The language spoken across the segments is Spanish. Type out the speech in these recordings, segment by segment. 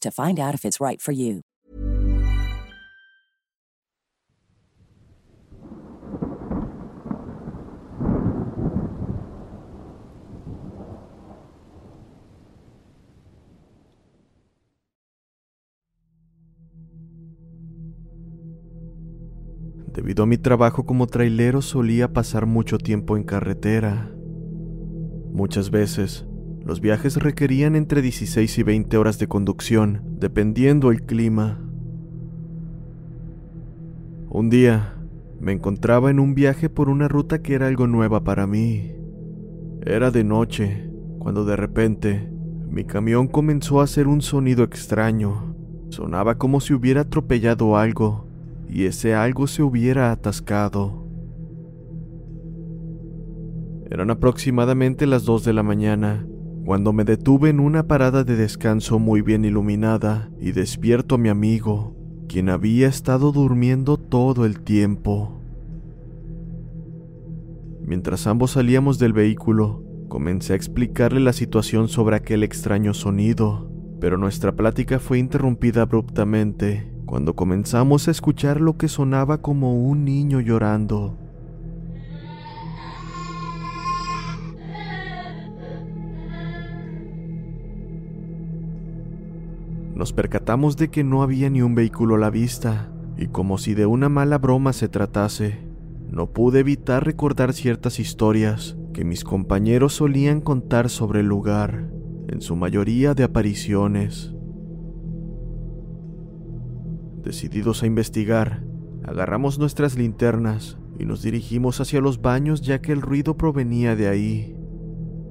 to find out if it's right for you. Debido a mi trabajo como trailero solía pasar mucho tiempo en carretera. Muchas veces los viajes requerían entre 16 y 20 horas de conducción, dependiendo el clima. Un día, me encontraba en un viaje por una ruta que era algo nueva para mí. Era de noche, cuando de repente mi camión comenzó a hacer un sonido extraño. Sonaba como si hubiera atropellado algo y ese algo se hubiera atascado. Eran aproximadamente las 2 de la mañana cuando me detuve en una parada de descanso muy bien iluminada y despierto a mi amigo, quien había estado durmiendo todo el tiempo. Mientras ambos salíamos del vehículo, comencé a explicarle la situación sobre aquel extraño sonido, pero nuestra plática fue interrumpida abruptamente cuando comenzamos a escuchar lo que sonaba como un niño llorando. Nos percatamos de que no había ni un vehículo a la vista, y como si de una mala broma se tratase, no pude evitar recordar ciertas historias que mis compañeros solían contar sobre el lugar, en su mayoría de apariciones. Decididos a investigar, agarramos nuestras linternas y nos dirigimos hacia los baños ya que el ruido provenía de ahí.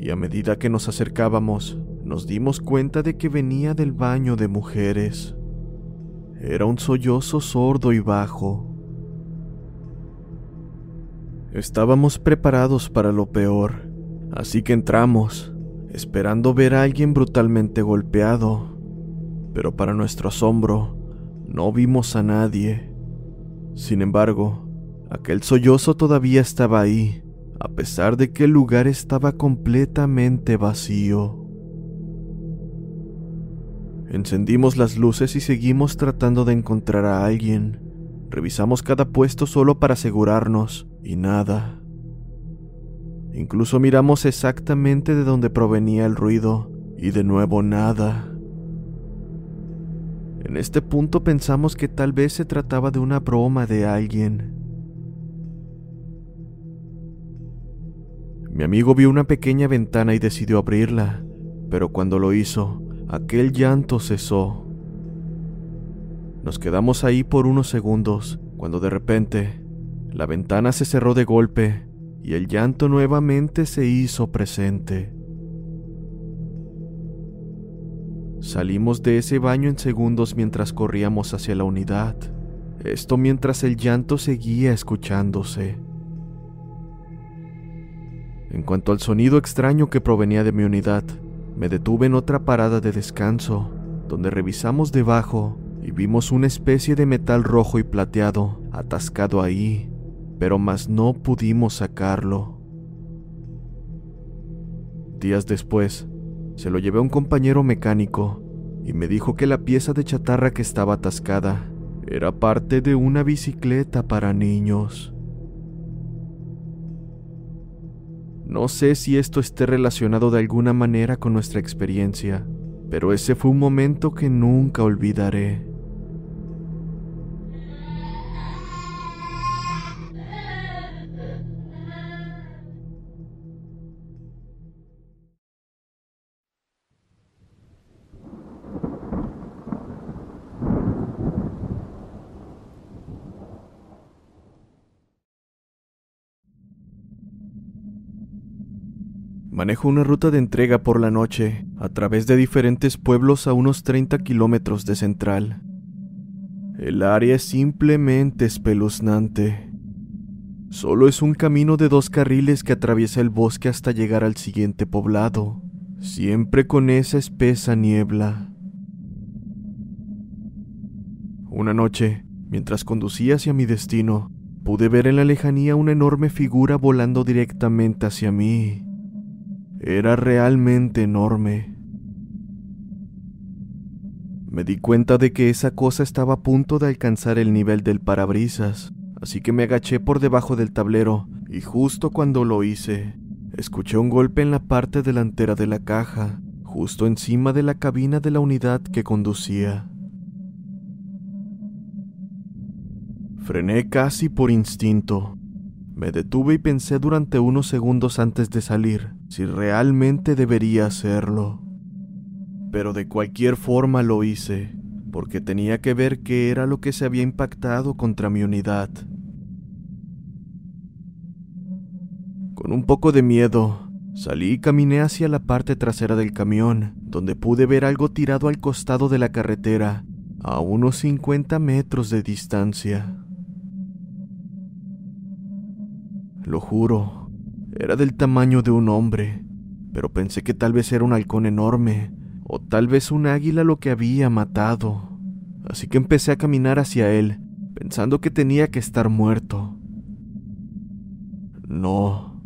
Y a medida que nos acercábamos, nos dimos cuenta de que venía del baño de mujeres. Era un sollozo sordo y bajo. Estábamos preparados para lo peor, así que entramos, esperando ver a alguien brutalmente golpeado. Pero para nuestro asombro, no vimos a nadie. Sin embargo, aquel sollozo todavía estaba ahí, a pesar de que el lugar estaba completamente vacío. Encendimos las luces y seguimos tratando de encontrar a alguien. Revisamos cada puesto solo para asegurarnos, y nada. Incluso miramos exactamente de dónde provenía el ruido, y de nuevo nada. En este punto pensamos que tal vez se trataba de una broma de alguien. Mi amigo vio una pequeña ventana y decidió abrirla, pero cuando lo hizo, aquel llanto cesó. Nos quedamos ahí por unos segundos, cuando de repente la ventana se cerró de golpe y el llanto nuevamente se hizo presente. Salimos de ese baño en segundos mientras corríamos hacia la unidad. Esto mientras el llanto seguía escuchándose. En cuanto al sonido extraño que provenía de mi unidad, me detuve en otra parada de descanso, donde revisamos debajo y vimos una especie de metal rojo y plateado atascado ahí, pero más no pudimos sacarlo. Días después, se lo llevé a un compañero mecánico y me dijo que la pieza de chatarra que estaba atascada era parte de una bicicleta para niños. No sé si esto esté relacionado de alguna manera con nuestra experiencia, pero ese fue un momento que nunca olvidaré. Manejo una ruta de entrega por la noche a través de diferentes pueblos a unos 30 kilómetros de Central. El área es simplemente espeluznante. Solo es un camino de dos carriles que atraviesa el bosque hasta llegar al siguiente poblado, siempre con esa espesa niebla. Una noche, mientras conducía hacia mi destino, pude ver en la lejanía una enorme figura volando directamente hacia mí. Era realmente enorme. Me di cuenta de que esa cosa estaba a punto de alcanzar el nivel del parabrisas, así que me agaché por debajo del tablero y justo cuando lo hice, escuché un golpe en la parte delantera de la caja, justo encima de la cabina de la unidad que conducía. Frené casi por instinto, me detuve y pensé durante unos segundos antes de salir si realmente debería hacerlo. Pero de cualquier forma lo hice, porque tenía que ver qué era lo que se había impactado contra mi unidad. Con un poco de miedo, salí y caminé hacia la parte trasera del camión, donde pude ver algo tirado al costado de la carretera, a unos 50 metros de distancia. Lo juro, era del tamaño de un hombre, pero pensé que tal vez era un halcón enorme, o tal vez un águila lo que había matado. Así que empecé a caminar hacia él, pensando que tenía que estar muerto. No,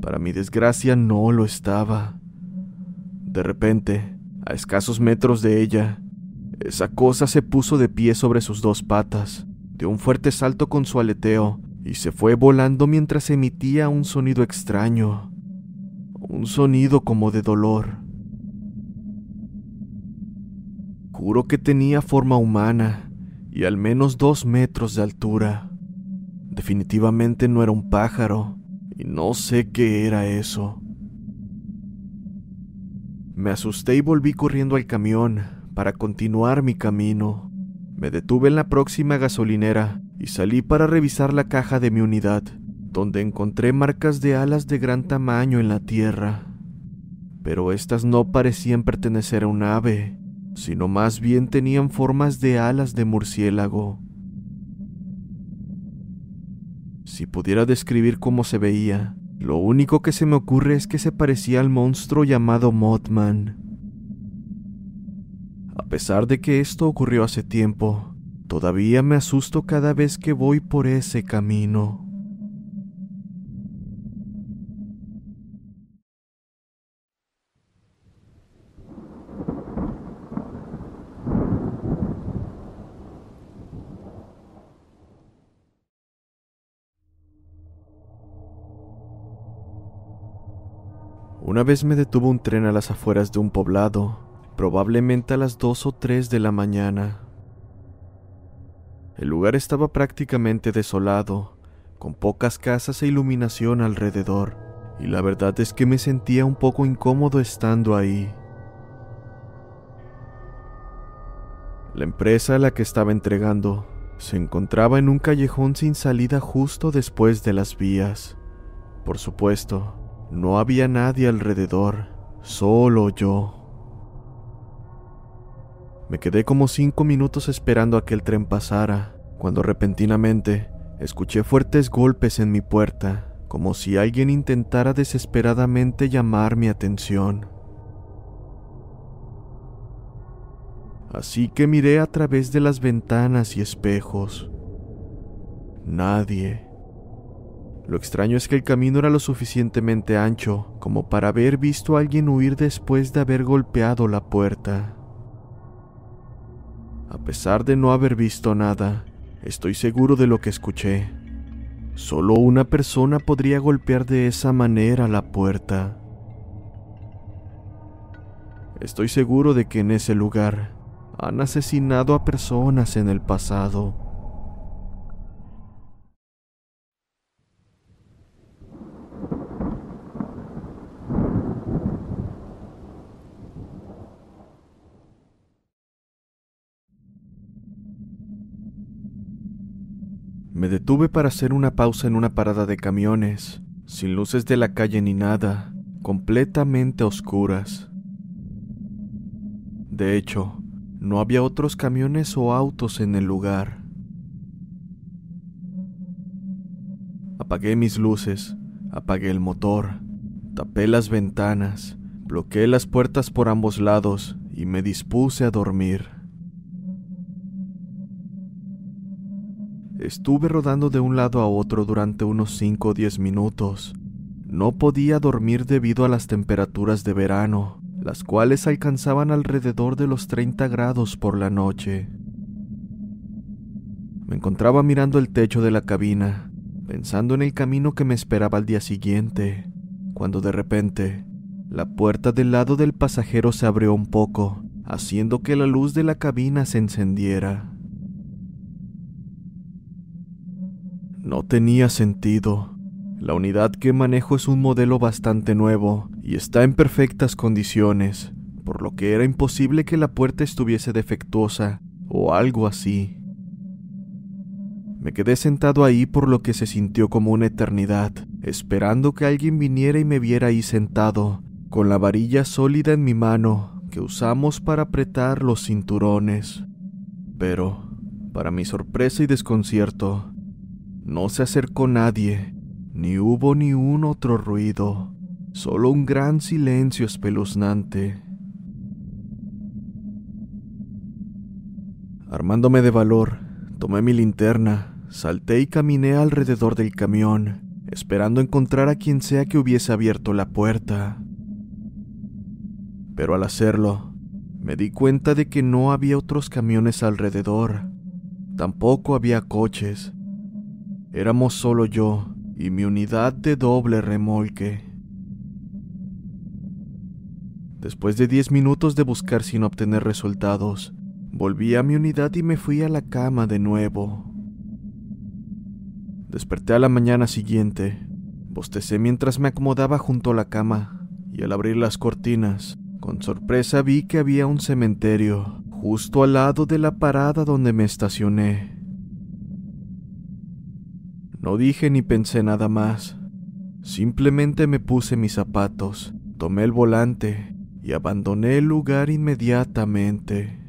para mi desgracia no lo estaba. De repente, a escasos metros de ella, esa cosa se puso de pie sobre sus dos patas, dio un fuerte salto con su aleteo y se fue volando mientras emitía un sonido extraño, un sonido como de dolor. Juro que tenía forma humana y al menos dos metros de altura. Definitivamente no era un pájaro y no sé qué era eso. Me asusté y volví corriendo al camión para continuar mi camino. Me detuve en la próxima gasolinera y salí para revisar la caja de mi unidad, donde encontré marcas de alas de gran tamaño en la tierra. Pero estas no parecían pertenecer a un ave, sino más bien tenían formas de alas de murciélago. Si pudiera describir cómo se veía, lo único que se me ocurre es que se parecía al monstruo llamado Mothman. A pesar de que esto ocurrió hace tiempo, Todavía me asusto cada vez que voy por ese camino. Una vez me detuvo un tren a las afueras de un poblado, probablemente a las dos o tres de la mañana. El lugar estaba prácticamente desolado, con pocas casas e iluminación alrededor, y la verdad es que me sentía un poco incómodo estando ahí. La empresa a la que estaba entregando se encontraba en un callejón sin salida justo después de las vías. Por supuesto, no había nadie alrededor, solo yo. Me quedé como cinco minutos esperando a que el tren pasara, cuando repentinamente escuché fuertes golpes en mi puerta, como si alguien intentara desesperadamente llamar mi atención. Así que miré a través de las ventanas y espejos. Nadie. Lo extraño es que el camino era lo suficientemente ancho como para haber visto a alguien huir después de haber golpeado la puerta. A pesar de no haber visto nada, estoy seguro de lo que escuché. Solo una persona podría golpear de esa manera la puerta. Estoy seguro de que en ese lugar han asesinado a personas en el pasado. Me detuve para hacer una pausa en una parada de camiones, sin luces de la calle ni nada, completamente oscuras. De hecho, no había otros camiones o autos en el lugar. Apagué mis luces, apagué el motor, tapé las ventanas, bloqueé las puertas por ambos lados y me dispuse a dormir. Estuve rodando de un lado a otro durante unos 5 o 10 minutos. No podía dormir debido a las temperaturas de verano, las cuales alcanzaban alrededor de los 30 grados por la noche. Me encontraba mirando el techo de la cabina, pensando en el camino que me esperaba al día siguiente, cuando de repente la puerta del lado del pasajero se abrió un poco, haciendo que la luz de la cabina se encendiera. No tenía sentido. La unidad que manejo es un modelo bastante nuevo y está en perfectas condiciones, por lo que era imposible que la puerta estuviese defectuosa o algo así. Me quedé sentado ahí por lo que se sintió como una eternidad, esperando que alguien viniera y me viera ahí sentado, con la varilla sólida en mi mano que usamos para apretar los cinturones. Pero, para mi sorpresa y desconcierto, no se acercó nadie, ni hubo ni un otro ruido, solo un gran silencio espeluznante. Armándome de valor, tomé mi linterna, salté y caminé alrededor del camión, esperando encontrar a quien sea que hubiese abierto la puerta. Pero al hacerlo, me di cuenta de que no había otros camiones alrededor, tampoco había coches, Éramos solo yo y mi unidad de doble remolque. Después de diez minutos de buscar sin obtener resultados, volví a mi unidad y me fui a la cama de nuevo. Desperté a la mañana siguiente, bostecé mientras me acomodaba junto a la cama y al abrir las cortinas, con sorpresa vi que había un cementerio justo al lado de la parada donde me estacioné. No dije ni pensé nada más. Simplemente me puse mis zapatos, tomé el volante y abandoné el lugar inmediatamente.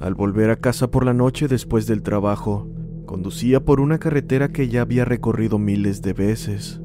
Al volver a casa por la noche después del trabajo, conducía por una carretera que ya había recorrido miles de veces.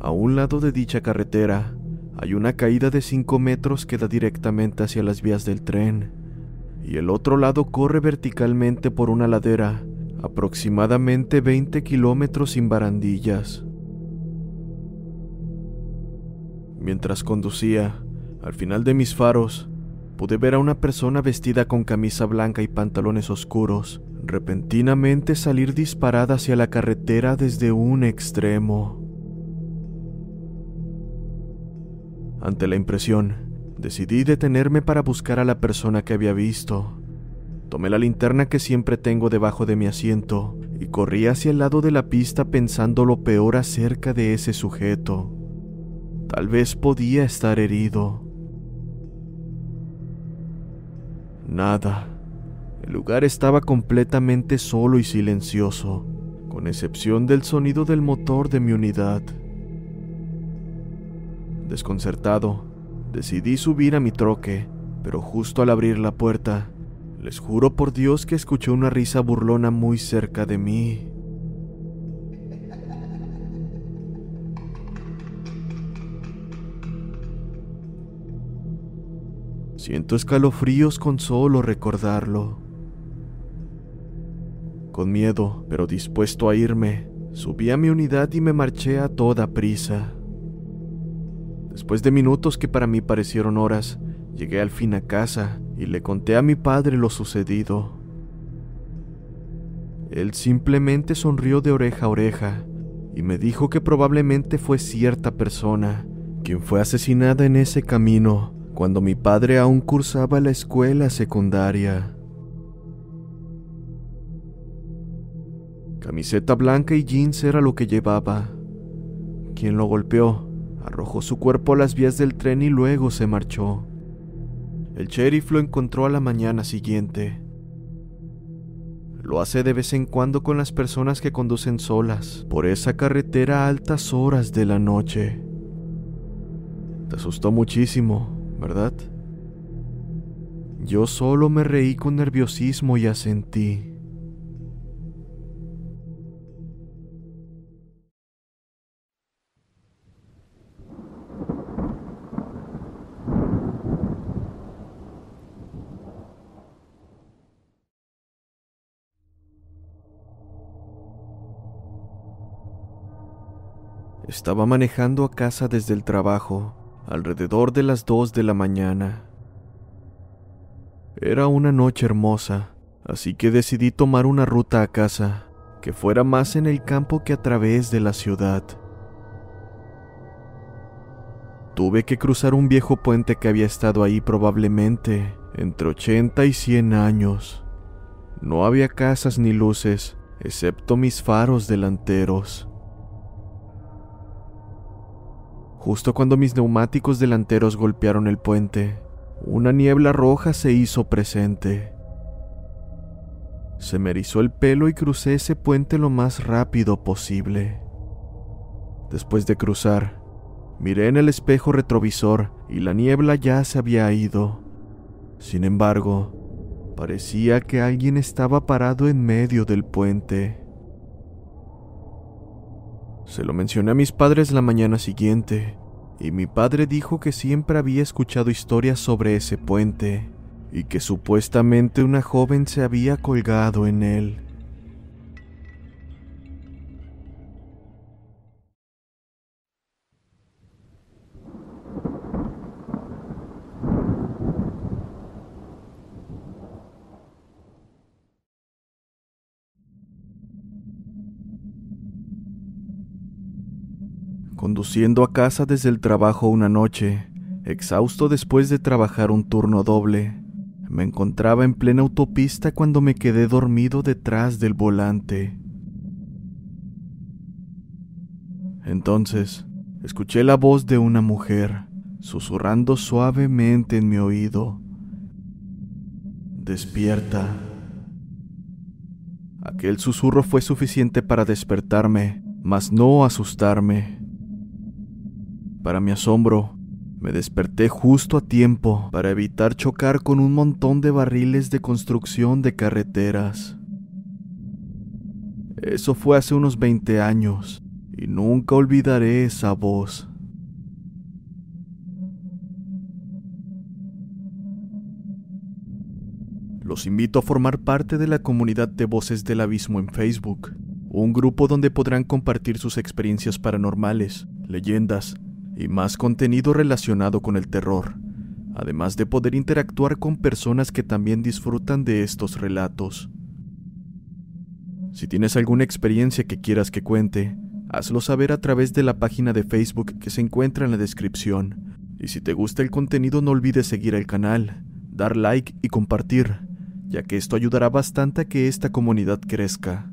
A un lado de dicha carretera hay una caída de 5 metros que da directamente hacia las vías del tren, y el otro lado corre verticalmente por una ladera, aproximadamente 20 kilómetros sin barandillas. Mientras conducía, al final de mis faros, pude ver a una persona vestida con camisa blanca y pantalones oscuros repentinamente salir disparada hacia la carretera desde un extremo. Ante la impresión, decidí detenerme para buscar a la persona que había visto. Tomé la linterna que siempre tengo debajo de mi asiento y corrí hacia el lado de la pista pensando lo peor acerca de ese sujeto. Tal vez podía estar herido. Nada. El lugar estaba completamente solo y silencioso, con excepción del sonido del motor de mi unidad. Desconcertado, decidí subir a mi troque, pero justo al abrir la puerta, les juro por Dios que escuché una risa burlona muy cerca de mí. Siento escalofríos con solo recordarlo. Con miedo, pero dispuesto a irme, subí a mi unidad y me marché a toda prisa. Después de minutos que para mí parecieron horas, llegué al fin a casa y le conté a mi padre lo sucedido. Él simplemente sonrió de oreja a oreja y me dijo que probablemente fue cierta persona quien fue asesinada en ese camino cuando mi padre aún cursaba la escuela secundaria. Camiseta blanca y jeans era lo que llevaba. Quien lo golpeó arrojó su cuerpo a las vías del tren y luego se marchó. El sheriff lo encontró a la mañana siguiente. Lo hace de vez en cuando con las personas que conducen solas por esa carretera a altas horas de la noche. Te asustó muchísimo, ¿verdad? Yo solo me reí con nerviosismo y asentí. Estaba manejando a casa desde el trabajo, alrededor de las dos de la mañana. Era una noche hermosa, así que decidí tomar una ruta a casa, que fuera más en el campo que a través de la ciudad. Tuve que cruzar un viejo puente que había estado ahí probablemente entre 80 y 100 años. No había casas ni luces, excepto mis faros delanteros. Justo cuando mis neumáticos delanteros golpearon el puente, una niebla roja se hizo presente. Se me erizó el pelo y crucé ese puente lo más rápido posible. Después de cruzar, miré en el espejo retrovisor y la niebla ya se había ido. Sin embargo, parecía que alguien estaba parado en medio del puente. Se lo mencioné a mis padres la mañana siguiente, y mi padre dijo que siempre había escuchado historias sobre ese puente, y que supuestamente una joven se había colgado en él. Conduciendo a casa desde el trabajo una noche, exhausto después de trabajar un turno doble, me encontraba en plena autopista cuando me quedé dormido detrás del volante. Entonces, escuché la voz de una mujer susurrando suavemente en mi oído. Despierta. Aquel susurro fue suficiente para despertarme, mas no asustarme. Para mi asombro, me desperté justo a tiempo para evitar chocar con un montón de barriles de construcción de carreteras. Eso fue hace unos 20 años y nunca olvidaré esa voz. Los invito a formar parte de la comunidad de Voces del Abismo en Facebook, un grupo donde podrán compartir sus experiencias paranormales, leyendas, y más contenido relacionado con el terror, además de poder interactuar con personas que también disfrutan de estos relatos. Si tienes alguna experiencia que quieras que cuente, hazlo saber a través de la página de Facebook que se encuentra en la descripción. Y si te gusta el contenido no olvides seguir el canal, dar like y compartir, ya que esto ayudará bastante a que esta comunidad crezca.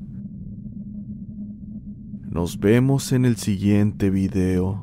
Nos vemos en el siguiente video.